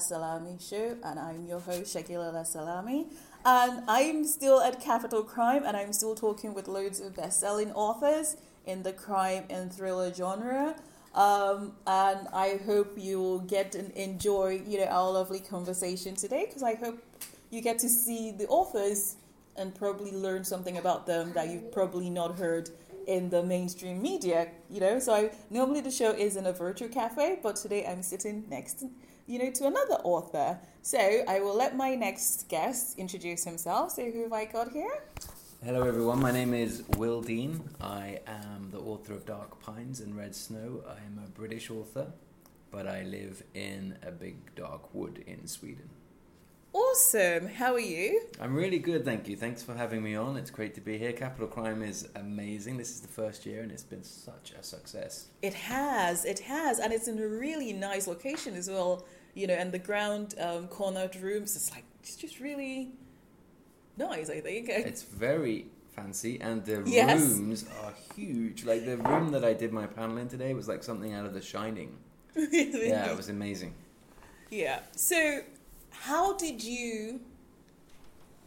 Salami show, and I'm your host, Segilola Salami. And I'm still at Capital Crime, and I'm still talking with loads of best selling authors in the crime and thriller genre. Um, and I hope you will get and enjoy, you know, our lovely conversation today because I hope you get to see the authors and probably learn something about them that you've probably not heard in the mainstream media, you know. So I, normally the show is in a virtual cafe, but today I'm sitting next, you know, to another author. So I will let my next guest introduce himself. So who have I got here? Hello, everyone. My name is Will Dean. I am the author of Dark Pines and Red Snow. I am a British author, but I live in a big dark wood in Sweden. Awesome. How are you? I'm really good, thank you. Thanks for having me on. It's great to be here. Capital Crime is amazing. This is the first year and it's been such a success. It has, it has, and it's in a really nice location as well. You know, and the Grand um, Connaught rooms. It's like it's just really nice. I think it's very fancy, and the Yes. rooms are huge. Like the room that I did my panel in today was like something out of The Shining. Yeah, it was amazing. Yeah. So, how did you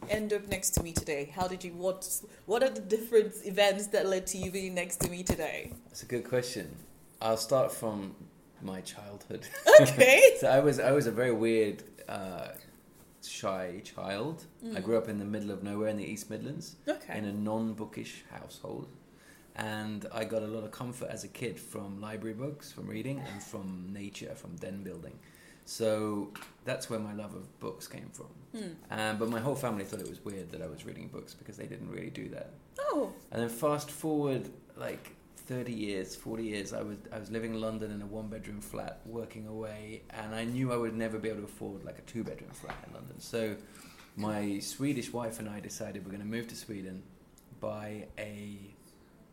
end up next to me today? How did you what What are the different events that led to you being next to me today? That's a good question. I'll start from my childhood. Okay. so I was I was a very weird, uh, shy child. I Mm. grew up in the middle of nowhere in the East Midlands Okay. in a non-bookish household, and I got a lot of comfort as a kid from library books, from reading, and from nature, from den building. So that's where my love of books came from. Hmm. Um, but my whole family thought it was weird that I was reading books because they didn't really do that. Oh. And then fast forward like 30 years, 40 years, I was I was living in London in a one bedroom flat, working away, and I knew I would never be able to afford like a two bedroom flat in London. So my Swedish wife and I decided we're going to move to Sweden, buy a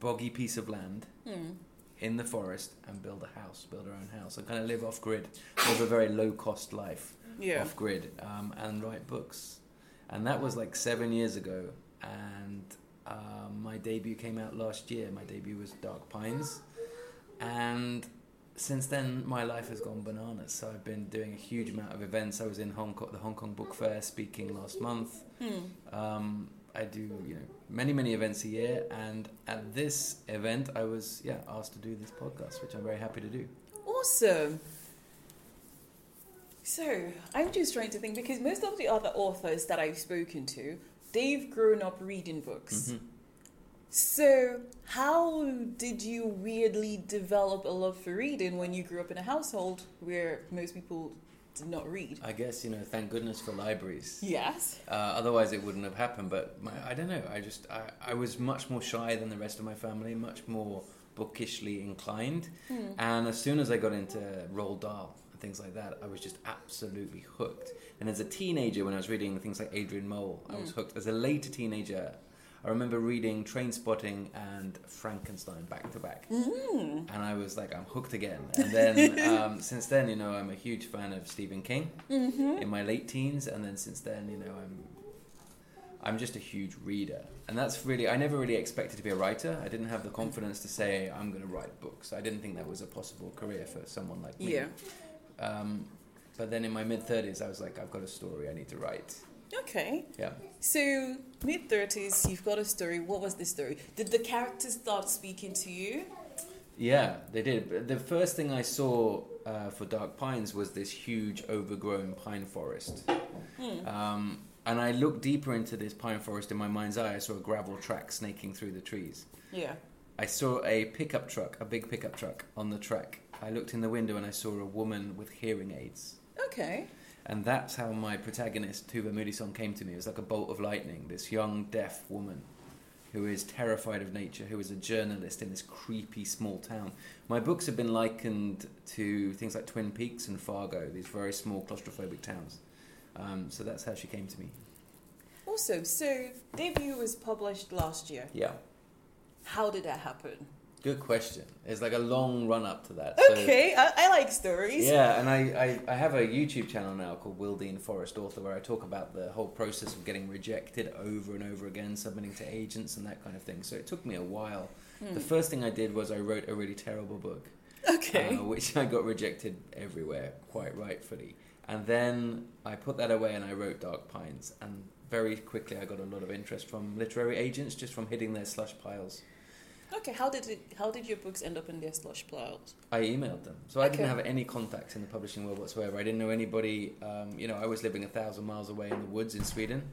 boggy piece of land Hmm. In the forest and build a house, build our own house, and kind of live off grid, live a very low cost life Yeah. off grid um, and write books. And that was like seven years ago. And um, my debut came out last year. My debut was Dark Pines. And since then, my life has gone bananas. So I've been doing a huge amount of events. I was in Hong Kong, the Hong Kong Book Fair speaking last month. Hmm. Um, I do, you know, many, many events a year. And at this event, I was, yeah, asked to do this podcast, which I'm very happy to do. Awesome. So, I'm just trying to think because most of the other authors that I've spoken to, they've grown up reading books. Mhm. So, how did you weirdly develop a love for reading when you grew up in a household where most people did not read? I guess, you know, thank goodness for libraries. Yes. Uh, otherwise, it wouldn't have happened. But my, I don't know. I just I, I was much more shy than the rest of my family, much more bookishly inclined. Hmm. And as soon as I got into Roald Dahl and things like that, I was just absolutely hooked. And as a teenager, when I was reading things like Adrian Mole, I was Mm. hooked. As a later teenager, I remember reading Trainspotting and Frankenstein back to back. Mm. And I was like, I'm hooked again. And then um, since then, you know, I'm a huge fan of Stephen King Mm-hmm. in my late teens, and then since then, you know, I'm I'm just a huge reader, and that's really I never really expected to be a writer. I didn't have the confidence to say I'm going to write books. I didn't think that was a possible career for someone like me. Yeah. Um, but then in my mid thirties, I was like, I've got a story I need to write. Okay. Yeah. So, mid 30s, you've got a story. What was the story? Did the characters start speaking to you? Yeah, they did. But The first thing I saw uh, for Dark Pines was this huge overgrown pine forest. Hmm. Um, and I looked deeper into this pine forest in my mind's eye. I saw a gravel track snaking through the trees. Yeah. I saw a pickup truck, a big pickup truck on the track. I looked in the window and I saw a woman with hearing aids. Okay. And that's how my protagonist, Tuva Moodyson, came to me. It was like a bolt of lightning. This young, deaf woman who is terrified of nature, who is a journalist in this creepy small town. My books have been likened to things like Twin Peaks and Fargo, these very small claustrophobic towns. Um, so that's how she came to me. Awesome. So, debut was published last year. Yeah. How did that happen? Good question. There's like a long run up to that. So- Okay, I, I like stories. Yeah, and I, I, I have a YouTube channel now called Will Dean Forest Author where I talk about the whole process of getting rejected over and over again, submitting to agents and that kind of thing. So it took me a while. Hmm. The first thing I did was I wrote a really terrible book. Okay. uh, which I got rejected everywhere, quite rightfully. And then I put that away and I wrote Dark Pines. And very quickly I got a lot of interest from literary agents just from hitting their slush piles. Okay, how did it? How did your books end up in their slush piles? I emailed them. So I didn't have any contacts in the publishing world whatsoever. I didn't know anybody. Um, you know, I was living a thousand miles away in the woods in Sweden.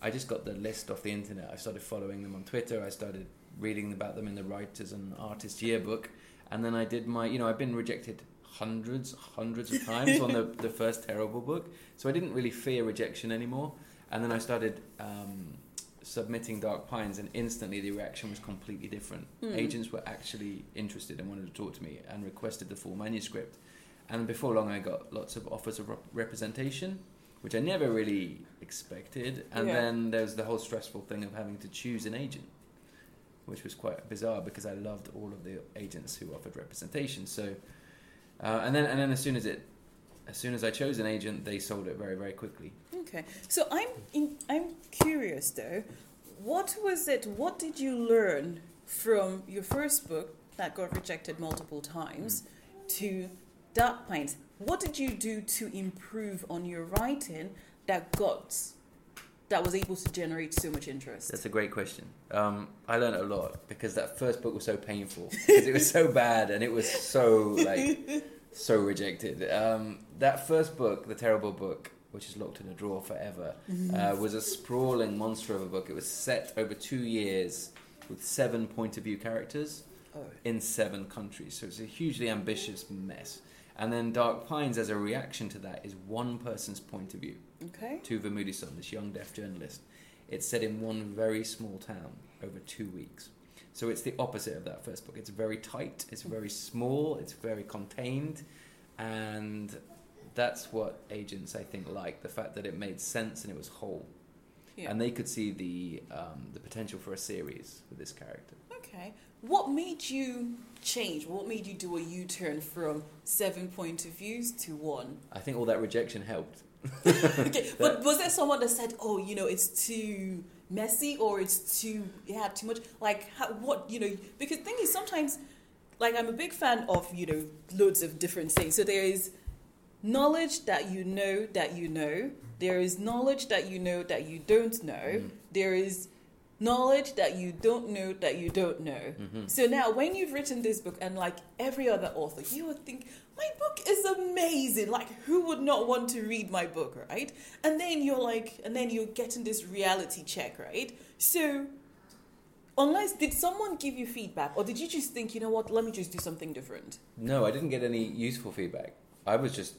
I just got the list off the internet. I started following them on Twitter. I started reading about them in the Writers and Artists Yearbook. And then I did my, you know, I've been rejected hundreds, hundreds of times on the, the first terrible book. So I didn't really fear rejection anymore. And then I started um, submitting Dark Pines, and instantly the reaction was completely different. Hmm. Agents were actually interested and wanted to talk to me and requested the full manuscript. And before long, I got lots of offers of rep- representation, which I never really expected. And Yeah. then there's the whole stressful thing of having to choose an agent, which was quite bizarre because I loved all of the agents who offered representation. So, uh, and then and then as soon as it, as soon as I chose an agent, they sold it very very quickly. Okay, so I'm in, I'm curious though. What was it? What did you learn from your first book that got rejected multiple times to Dark Pines? What did you do to improve on your writing that got that was able to generate so much interest? That's a great question. Um, I learned a lot because that first book was so painful because it was so bad and it was so like so rejected. Um, that first book, the terrible book, which is locked in a drawer forever, uh, was a sprawling monster of a book. It was set over two years with seven point of view characters Oh, in seven countries. So it's a hugely ambitious mess. And then Dark Pines, as a reaction to that, is one person's point of view. okay. Tuva Moodyson, this young deaf journalist. It's set in one very small town over two weeks. So it's the opposite of that first book. It's very tight, it's very small, it's very contained, and that's what agents, I think, like the fact that it made sense and it was whole. Yeah. And they could see the, um, the potential for a series with this character. Okay. What made you change? What made you do a U turn from seven point of views to one? I think all that rejection helped. okay, but was there someone that said, "Oh, you know, it's too messy, or it's too you have too much"? Like, how, what you know? Because the thing is, sometimes, like, I'm a big fan of you know loads of different things. So there is knowledge that you know that you know. There is knowledge that you know that you don't know. Mm. There is knowledge that you don't know that you don't know. Mhm. So now, when you've written this book, and like every other author, you would think, my book is amazing. Like, who would not want to read my book, right? And then you're like, and then you're getting this reality check, right? So, unless, did someone give you feedback, or did you just think, you know what, let me just do something different? No, I didn't get any useful feedback. I was just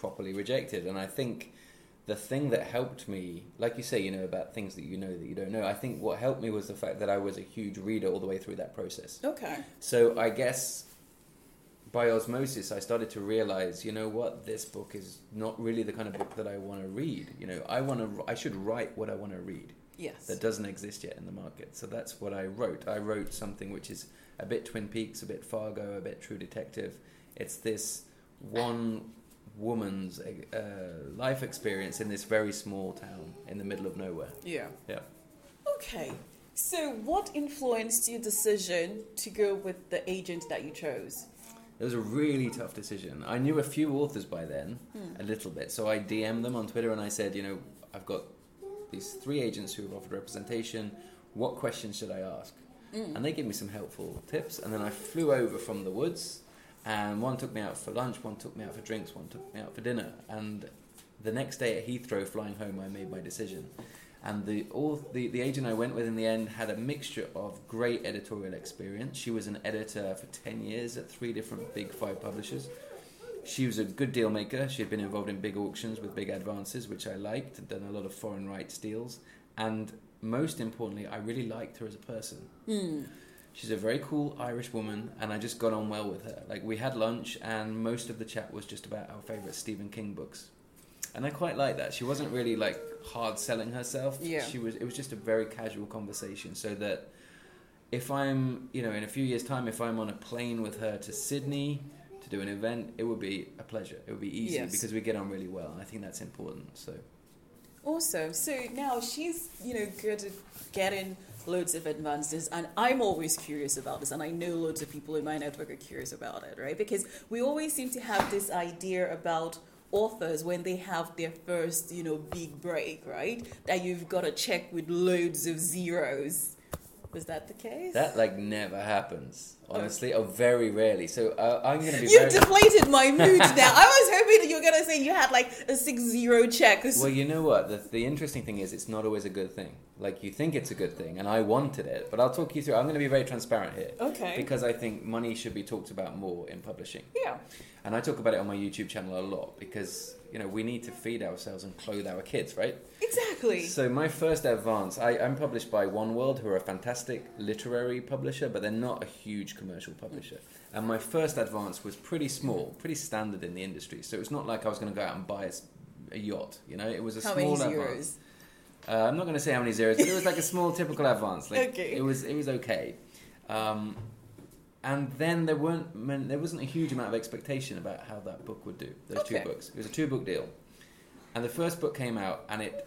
properly rejected, and I think the thing that helped me, like you say, you know about things that you know that you don't know. I think what helped me was the fact that I was a huge reader all the way through that process. Okay. So I guess by osmosis, I started to realize, you know what, this book is not really the kind of book that I want to read. You know, I want to, I should write what I want to read Yes. that doesn't exist yet in the market. So that's what I wrote. I wrote something which is a bit Twin Peaks, a bit Fargo, a bit True Detective. It's this one woman's uh, life experience in this very small town in the middle of nowhere. Yeah. Yeah. Okay. So, what influenced your decision to go with the agent that you chose? It was a really tough decision. I knew a few authors by then, Hmm. a little bit. So I DM'd them on Twitter and I said, you know, I've got these three agents who have offered representation. What questions should I ask? Mm. And they gave me some helpful tips. And then I flew over from the woods, and one took me out for lunch, one took me out for drinks, one took me out for dinner. And the next day at Heathrow, flying home, I made my decision. And the, all, the, the agent I went with in the end had a mixture of great editorial experience. She was an editor for 10 years at three different big five publishers. She was a good deal maker. She had been involved in big auctions with big advances, which I liked, and done a lot of foreign rights deals. And most importantly, I really liked her as a person. Hmm. She's a very cool Irish woman, and I just got on well with her. Like we had lunch, and most of the chat was just about our favorite Stephen King books, and I quite like that. She wasn't really like hard selling herself. Yeah. she was. It was just a very casual conversation, so that if I'm, you know, in a few years' time, if I'm on a plane with her to Sydney to do an event, it would be a pleasure. It would be easy Yes. because we get on really well, and I think that's important. So Awesome. So now she's, you know, good at getting loads of advances, and I'm always curious about this, and I know loads of people in my network are curious about it, right? Because we always seem to have this idea about authors when they have their first, you know, big break, right? That you've got to check with loads of zeros. Was that the case? That like never happens, honestly, or very rarely. So uh, I'm going to be. You very... deflated my mood now. I was hoping that you were gonna say you had like a six zero check. Well, you know what? The, the interesting thing is, it's not always a good thing. Like you think it's a good thing, and I wanted it, but I'll talk you through. I'm going to be very transparent here. Okay. Because I think money should be talked about more in publishing, yeah. and I talk about it on my YouTube channel a lot because you know we need to feed ourselves and clothe our kids, right? Exactly. So my first advance, I, I'm published by Oneworld, who are a fantastic literary publisher, but they're not a huge commercial publisher. And my first advance was pretty small, pretty standard in the industry. So it's not like I was going to go out and buy a yacht. You know, it was a How small many advance. zeros? Uh, I'm not going to say how many zeros, but it was like a small typical advance. Like, Okay. It was it was okay. Um, and then there weren't man, there wasn't a huge amount of expectation about how that book would do. Those Okay. two books. It was a two book deal, and the first book came out, and it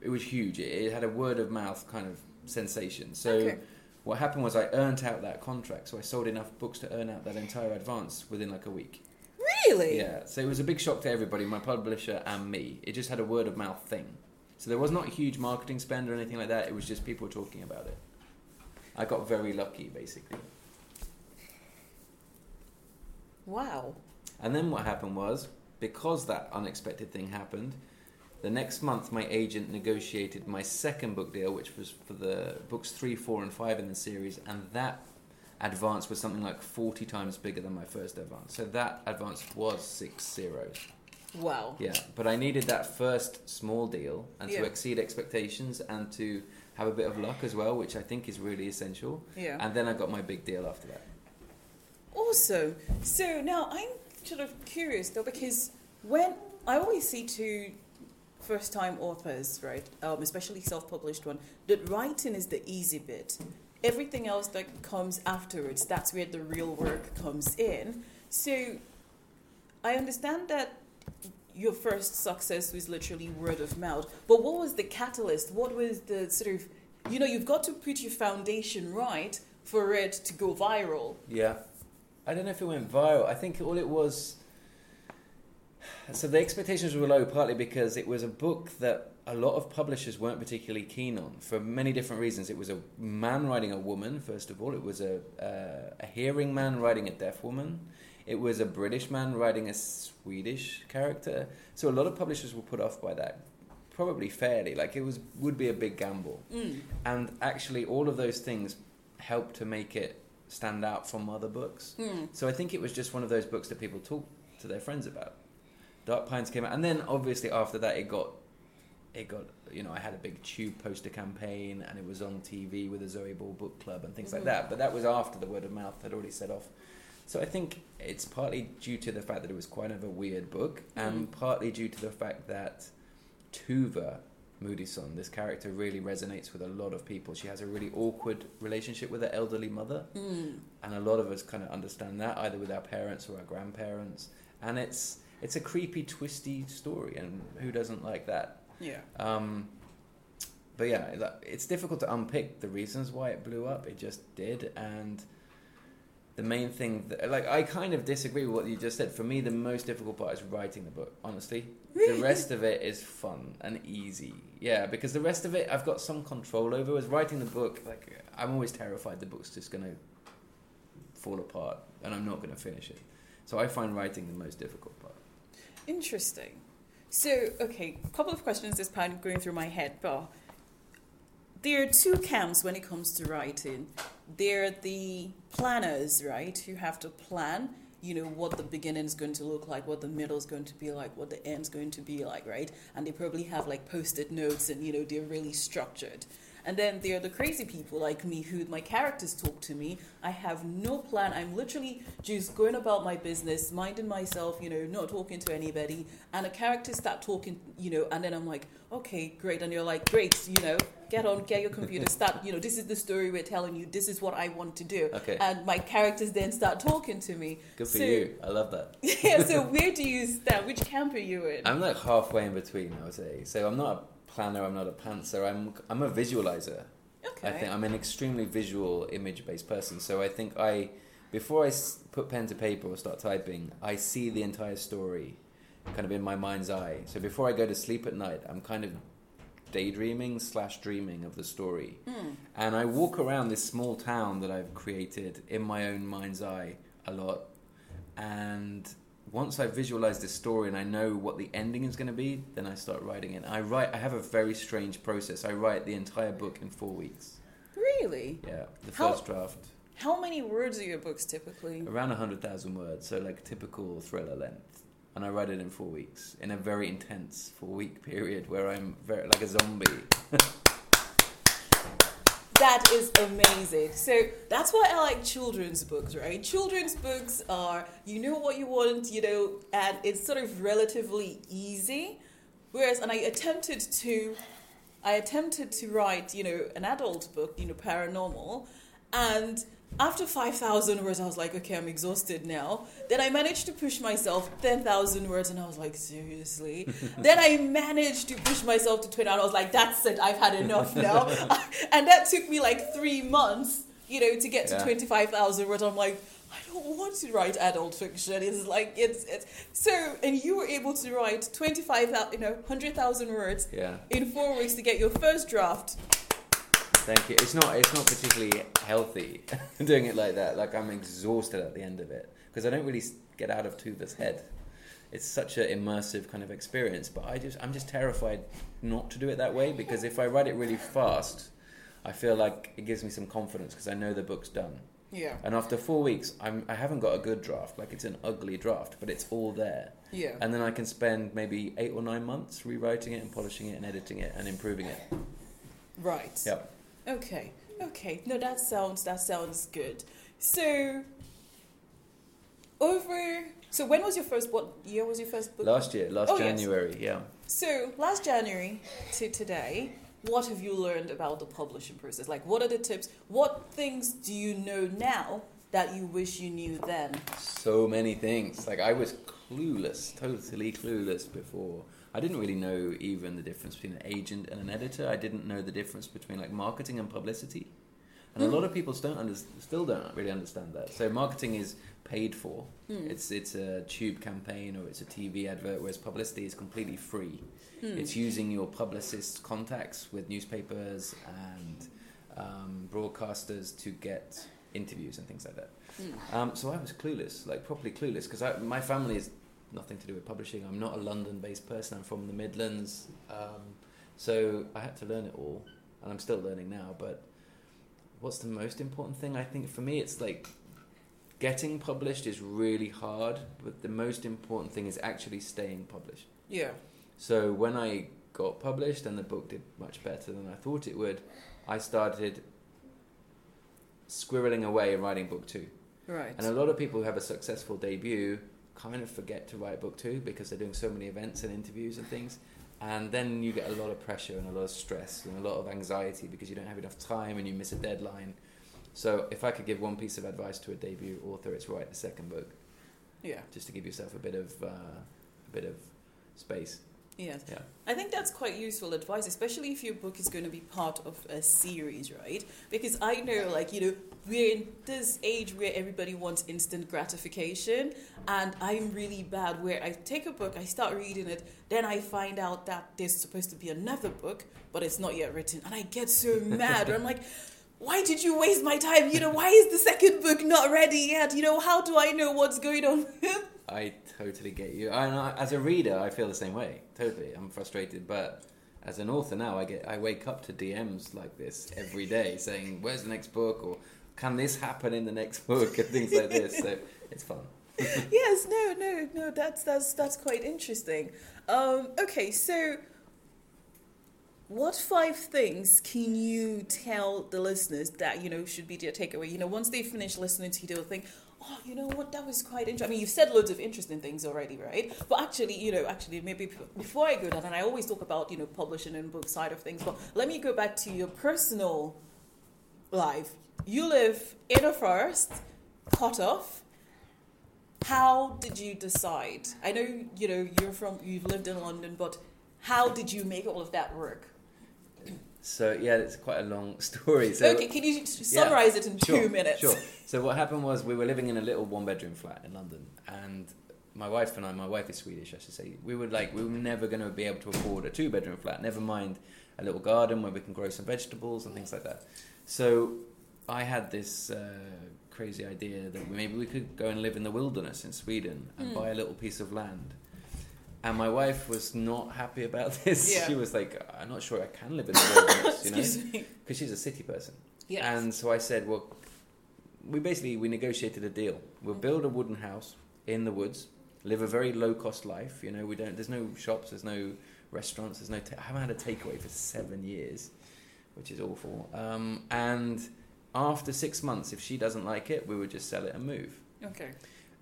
it was huge. It, it had a word of mouth kind of sensation. So. Okay. What happened was I earned out that contract, so I sold enough books to earn out that entire advance within like a week. Really? Yeah, so it was a big shock to everybody, my publisher and me. It just had a word of mouth thing. So there was not a huge marketing spend or anything like that. It was just people talking about it. I got very lucky, basically. Wow. And then what happened was, because that unexpected thing happened, the next month my agent negotiated my second book deal, which was for the books three, four, and five in the series, and that advance was something like 40 times bigger than my first advance. So that advance was six zeros. Wow. Yeah, but I needed that first small deal and Yeah. to exceed expectations and to have a bit of luck as well, which I think is really essential. Yeah. And then I got my big deal after that. Awesome. So now I'm sort of curious though, because when I always see two first time authors, right, um, especially self published one, that writing is the easy bit. Everything else that comes afterwards, that's where the real work comes in. So I understand that your first success was literally word of mouth, but what was the catalyst? What was the sort of, you know, you've got to put your foundation right for it to go viral. Yeah. I don't know if it went viral. I think all it was. So the expectations were low, partly because it was a book that a lot of publishers weren't particularly keen on for many different reasons. It was a man writing a woman, first of all. It was a uh, a hearing man writing a deaf woman. It was a British man writing a Swedish character. So a lot of publishers were put off by that, probably fairly. Like it was would be a big gamble. Mm. And actually, all of those things helped to make it stand out from other books. Mm. So I think it was just one of those books that people talk to their friends about. Dark Pines came out, and then obviously after that, it got, it got. You know, I had a big tube poster campaign, and it was on TV with the Zoe Ball Book Club and things like Mhm. that. But that was after the word of mouth had already set off. So I think it's partly due to the fact that it was quite of a weird book, and partly due to the fact that Tuva Moodyson, this character, really resonates with a lot of people. She has a really awkward relationship with her elderly mother, Mm. and a lot of us kind of understand that either with our parents or our grandparents. And it's it's a creepy, twisty story, and who doesn't like that? Yeah. Um, but yeah, it's difficult to unpick the reasons why it blew up. It just did, and the main thing, that, like I kind of disagree with what you just said. For me, the most difficult part is writing the book. Honestly, the rest of it is fun and easy. Yeah, because the rest of it I've got some control over. As writing the book, like I'm always terrified the book's just gonna fall apart and I'm not gonna finish it. So I find writing the most difficult part. Interesting. So, okay, a couple of questions this time going through my head. But there are two camps when it comes to writing. There are the planners, right, who have to plan, you know, what the beginning is going to look like, what the middle is going to be like, what the end is going to be like, right? And they probably have like post-it notes and, you know, they're really structured. And then there are the crazy people like me who my characters talk to me. I have no plan. I'm literally just going about my business, minding myself, you know, not talking to anybody. And a character start talking, you know, and then I'm like, okay, great. And you're like, great, you know, get on, get your computer, start, you know, this is the story we're telling you. This is what I want to do. Okay. And my characters then start talking to me. Good for So- you. I love that. yeah, so where do you stand? Which camp are you in? I'm like halfway in between, I would say. So I'm not a planner, I'm not a pantser, I'm, I'm a visualizer. okay. I think I'm an extremely visual, image based person. So I think I, before I put pen to paper or start typing, I see the entire story kind of in my mind's eye. So before I go to sleep at night, I'm kind of daydreaming slash dreaming of the story. Hmm. And I walk around this small town that I've created in my own mind's eye a lot. And once I visualize this story and I know what the ending is going to be, then I start writing it. I write. I have a very strange process. I write the entire book in four weeks. Really? Yeah, the How- first draft How many words are your books typically? around hundred thousand words, so like typical thriller length. And I write it in four weeks in a very intense four week period where I'm very like a zombie. That is amazing. So that's why I like children's books, right? Children's books are you know what you want, you know, and it's sort of relatively easy. Whereas, and I attempted to, I attempted to write, you know, an adult book, you know, paranormal, and after 5,000 words, I was like, okay, I'm exhausted now. Then I managed to push myself 10,000 words, and I was like, seriously? then I managed to push myself to 20, and I was like, that's it, I've had enough now. and that took me like three months, you know, to get to Yeah. 25,000 words. I'm like, I don't want to write adult fiction. It's like, it's, it's, so, and you were able to write 25,000, you know, 100,000 words Yeah, in four weeks to get your first draft. Thank you. It's not. It's not particularly healthy doing it like that. Like I'm exhausted at the end of it because I don't really get out of Tuva's head. It's such an immersive kind of experience, but I just I'm just terrified not to do it that way because if I write it really fast, I feel like it gives me some confidence because I know the book's done. Yeah. And after four weeks, I'm, I haven't got a good draft. Like it's an ugly draft, but it's all there. Yeah. And then I can spend maybe eight or nine months rewriting it and polishing it and editing it and improving it. Right. Yep. Okay. Okay. No, that sounds that sounds good. So over so when was your first what year was your first book? Last year, last Oh, yes. January, yeah. So last January to today, what have you learned about the publishing process? Like what are the tips? What things do you know now that you wish you knew then? So many things. Like I was clueless, totally clueless before. I didn't really know even the difference between an agent and an editor. I didn't know the difference between like marketing and publicity. And a lot of people don't under, still don't really understand that. So marketing is paid for. Hmm. It's it's a tube campaign or it's a TV advert, whereas publicity is completely free. Hmm. It's using your publicist's contacts with newspapers and um, broadcasters to get interviews and things like that. Hmm. Um, so I was clueless, like properly clueless, because my family is nothing to do with publishing. I'm not a London-based person. I'm from the Midlands, um, so I had to learn it all, and I'm still learning now. But what's the most important thing? I think for me, it's like getting published is really hard, but the most important thing is actually staying published. Yeah. So when I got published and the book did much better than I thought it would, I started squirreling away and writing book two. Right. And a lot of people who have a successful debut kind of forget to write book two because they're doing so many events and interviews and things. And then you get a lot of pressure and a lot of stress and a lot of anxiety because you don't have enough time and you miss a deadline. So if I could give one piece of advice to a debut author, it's write the second book, yeah. just to give yourself a bit of uh, a bit of space. Yes. Yeah. I think that's quite useful advice, especially if your book is going to be part of a series, right? Because I know, like, you know, we're in this age where everybody wants instant gratification, and I'm really bad where I take a book, I start reading it, then I find out that there's supposed to be another book, but it's not yet written, and I get so mad. I'm like, why did you waste my time? You know, why is the second book not ready yet? You know, how do I know what's going on? I totally get you. I, I, as a reader, I feel the same way. Totally, I'm frustrated. But as an author now, I get I wake up to DMs like this every day, saying, "Where's the next book?" or "Can this happen in the next book?" and things like this. So it's fun. yes, no, no, no. That's that's that's quite interesting. Um, okay, so what five things can you tell the listeners that you know should be their takeaway? You know, once they finish listening to you, they'll think, "Oh, you know what? That was quite interesting." I mean, you've said loads of interesting things already, right? But actually, you know, actually, maybe before I go down, and I always talk about you know publishing and book side of things, but let me go back to your personal life. You live in a forest, cut off. How did you decide? I know you know you're from you've lived in London, but how did you make all of that work? So yeah, it's quite a long story. So, okay, can you summarize yeah, it in sure, two minutes? Sure. So what happened was we were living in a little one-bedroom flat in London, and my wife and I, my wife is Swedish, I should say, we were like, we were never going to be able to afford a two-bedroom flat. Never mind a little garden where we can grow some vegetables and things like that. So I had this uh, crazy idea that maybe we could go and live in the wilderness in Sweden and mm. buy a little piece of land and my wife was not happy about this. Yeah. She was like, "I'm not sure I can live in the wilderness," you know, because she's a city person. Yes. And so I said, "Well, we basically we negotiated a deal. We'll build a wooden house in the woods, live a very low cost life. You know, we don't. There's no shops. There's no restaurants. There's no. I haven't had a takeaway for seven years, which is awful. Um, and after six months, if she doesn't like it, we would just sell it and move. Okay.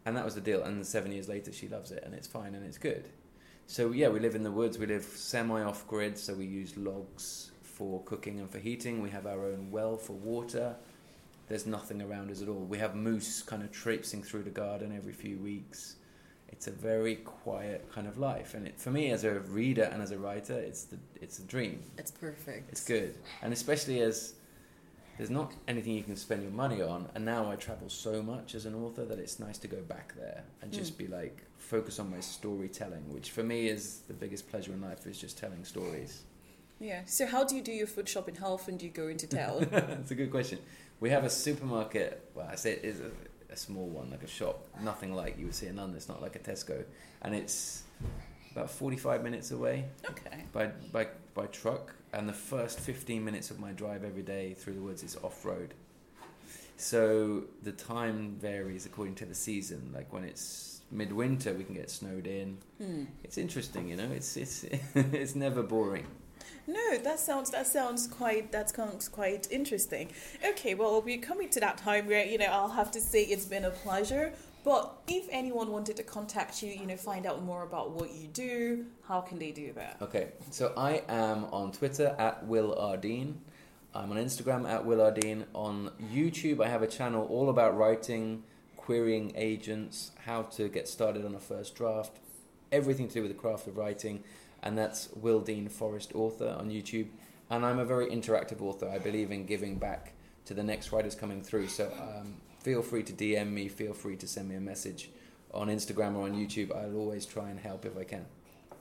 And that was the deal. And seven years later, she loves it, and it's fine, and it's good. So yeah, we live in the woods. We live semi off grid, so we use logs for cooking and for heating. We have our own well for water. There's nothing around us at all. We have moose kind of traipsing through the garden every few weeks. It's a very quiet kind of life, and it, for me as a reader and as a writer, it's the it's a dream. It's perfect. It's good, and especially as there's not anything you can spend your money on. And now I travel so much as an author that it's nice to go back there and just mm. be like, focus on my storytelling, which for me is the biggest pleasure in life is just telling stories. Yeah. So how do you do your food shop in health and do you go into town? That's a good question. We have a supermarket. Well, I say it is a, a small one, like a shop, nothing like you would see in London. It's not like a Tesco, and it's about forty-five minutes away. Okay. By by by truck, and the first 15 minutes of my drive every day through the woods is off road. So the time varies according to the season. Like when it's midwinter, we can get snowed in. Hmm. It's interesting, you know. It's it's it's never boring. No, that sounds that sounds quite that sounds quite interesting. Okay, well we're coming to that time where you know I'll have to say it's been a pleasure. But if anyone wanted to contact you, you know, find out more about what you do, how can they do that? Okay, so I am on Twitter at Will Ardeen. I'm on Instagram at Will Ardeen. On YouTube, I have a channel all about writing, querying agents, how to get started on a first draft, everything to do with the craft of writing, and that's Will Dean Forest Author on YouTube. And I'm a very interactive author. I believe in giving back to the next writers coming through. So um, feel free to DM me, feel free to send me a message on Instagram or on YouTube. I'll always try and help if I can.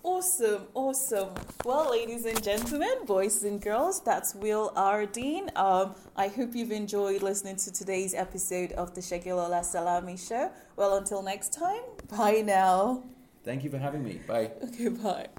Awesome, awesome. Well, ladies and gentlemen, boys and girls, that's Will Ardeen. Um, I hope you've enjoyed listening to today's episode of the Segilola Salami Show. Well, until next time, bye now. Thank you for having me. Bye. Okay, bye.